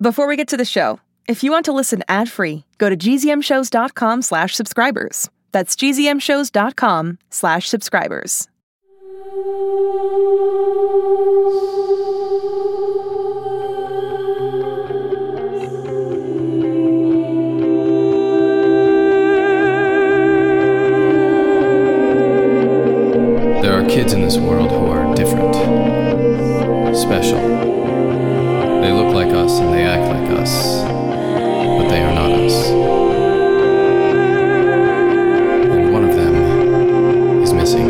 Before we get to the show, if you want to listen ad-free, go to gzmshows.com slash subscribers. That's gzmshows.com slash subscribers. Us and they act like us, but they are not us. And one of them is missing.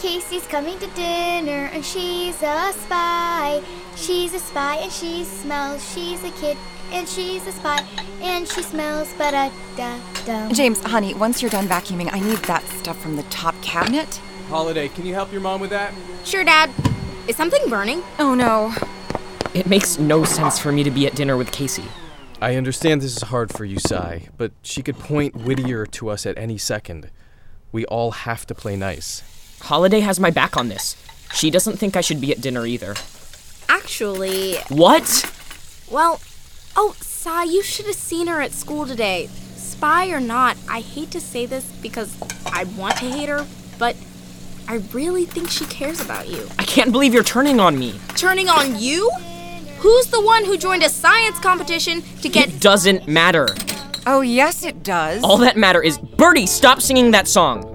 Casey's coming to dinner and she's a spy. She's a spy and she smells. She's a kid and she's a spy and she smells. But da da da. James, honey, once you're done vacuuming, I need that stuff from the top cabinet. Holiday, can you help your mom with that? Sure, Dad. Is something burning? Oh no. It makes no sense for me to be at dinner with Casey. I understand this is hard for you, Sai, but she could point Whittier to us at any second. We all have to play nice. Holiday has my back on this. She doesn't think I should be at dinner either. Actually, What? well, oh, Sai, you should have seen her at school today. Spy or not, I hate to say this because I want to hate her, but I really think she cares about you. I can't believe you're turning on me. Turning on you? Who's the one who joined a science competition to get. It doesn't matter. Oh, yes, it does. All that matter is Birdie, stop singing that song.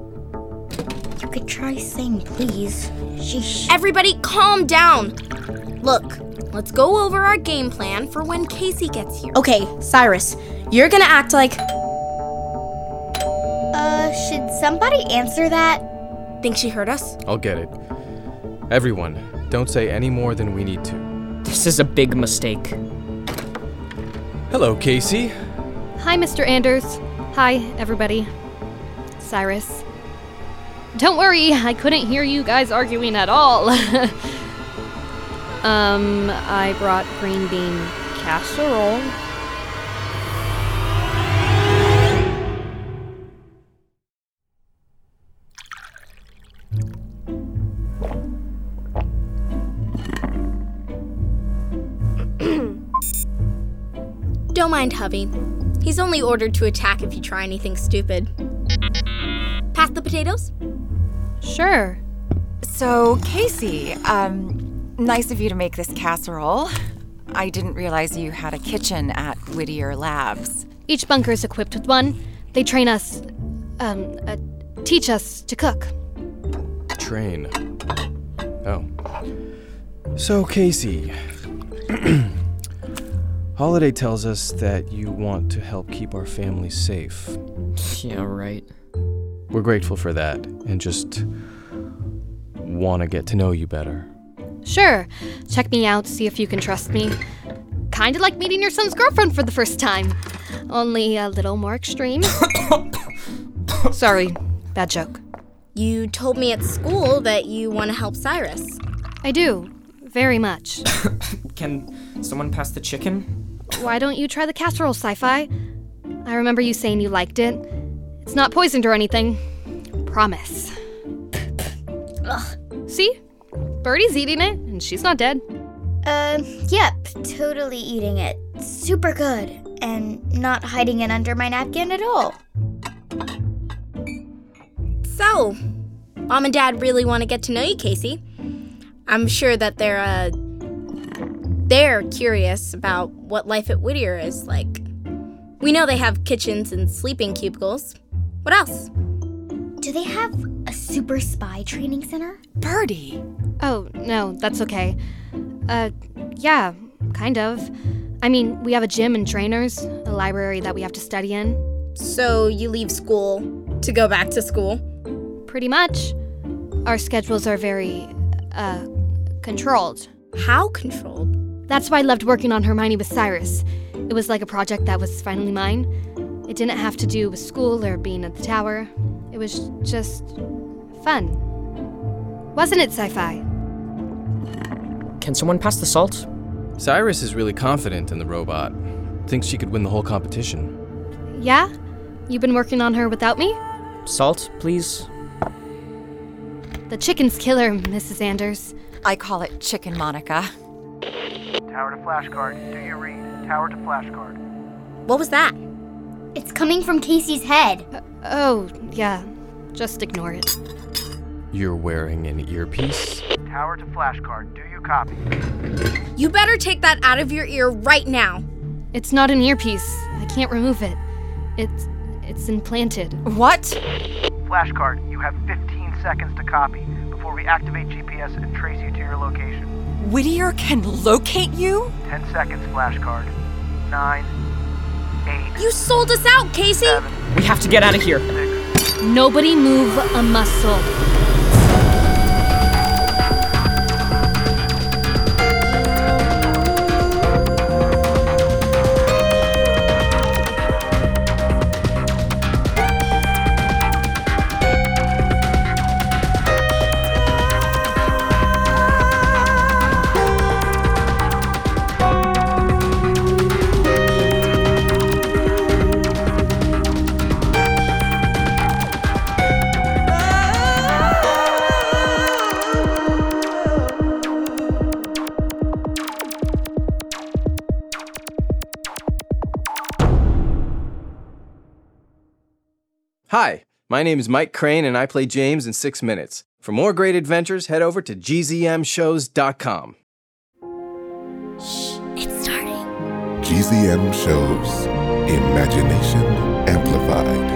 You could try sing, please. Sheesh. Everybody, calm down. Look, let's go over our game plan for when Casey gets here. Okay, Cyrus, you're gonna act like. Uh, should somebody answer that? Think she heard us? I'll get it. Everyone, don't say any more than we need to. This is a big mistake. Hello, Casey. Hi, Mr. Anders. Hi, everybody. Cyrus. Don't worry, I couldn't hear you guys arguing at all. um, I brought green bean casserole. Don't mind Hovey. He's only ordered to attack if you try anything stupid. Pass the potatoes? Sure. So, Casey, um, nice of you to make this casserole. I didn't realize you had a kitchen at Whittier Labs. Each bunker is equipped with one. They train us, um, uh, teach us to cook. Train. Oh. So, Casey. Holiday tells us that you want to help keep our family safe. Yeah, right. We're grateful for that and just want to get to know you better. Sure. Check me out, see if you can trust me. Kinda like meeting your son's girlfriend for the first time. Only a little more extreme. Sorry, bad joke. You told me at school that you want to help Cyrus. I do. Very much. Can someone pass the chicken? Why don't you try the casserole, sci fi? I remember you saying you liked it. It's not poisoned or anything. Promise. Ugh. See? Birdie's eating it, and she's not dead. Uh, yep, totally eating it. Super good. And not hiding it under my napkin at all. So, Mom and Dad really want to get to know you, Casey. I'm sure that they're, uh, they're curious about what life at Whittier is like. We know they have kitchens and sleeping cubicles. What else? Do they have a super spy training center? Birdie! Oh, no, that's okay. Uh, yeah, kind of. I mean, we have a gym and trainers, a library that we have to study in. So, you leave school to go back to school? Pretty much. Our schedules are very, uh, controlled. How controlled? That's why I loved working on Hermione with Cyrus. It was like a project that was finally mine. It didn't have to do with school or being at the tower. It was just fun. Wasn't it sci fi? Can someone pass the salt? Cyrus is really confident in the robot. Thinks she could win the whole competition. Yeah? You've been working on her without me? Salt, please. The chicken's killer, Mrs. Anders. I call it Chicken Monica. Tower to flashcard. Do you read? Tower to flashcard. What was that? It's coming from Casey's head. Uh, oh, yeah. Just ignore it. You're wearing an earpiece? Tower to flashcard. Do you copy? You better take that out of your ear right now. It's not an earpiece. I can't remove it. It's it's implanted. What? Flashcard. You have 15 seconds to copy before we activate GPS and trace you to your location. Whittier can locate you? 10 seconds, flashcard. 9, 8, You sold us out, Casey. 7, We have to get out of here. 6. Nobody move a muscle. Hi, my name is Mike Crane and I play James in six minutes. For more great adventures, head over to gzmshows.com. Shh, it's starting. GZM shows Imagination Amplified.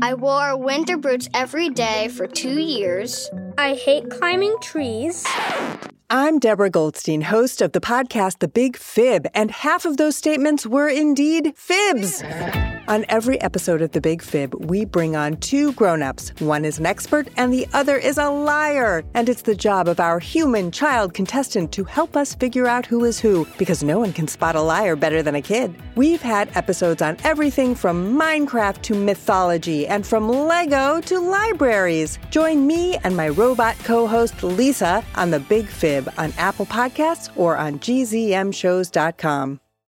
I wore winter boots every day for two years. I hate climbing trees. I'm Deborah Goldstein, host of the podcast The Big Fib, and half of those statements were indeed fibs. On every episode of The Big Fib, we bring on two grown-ups. One is an expert and the other is a liar. And it's the job of our human child contestant to help us figure out who is who, because no one can spot a liar better than a kid. We've had episodes on everything from Minecraft to mythology and from Lego to libraries. Join me and my robot co-host Lisa on The Big Fib on Apple Podcasts or on gzmshows.com.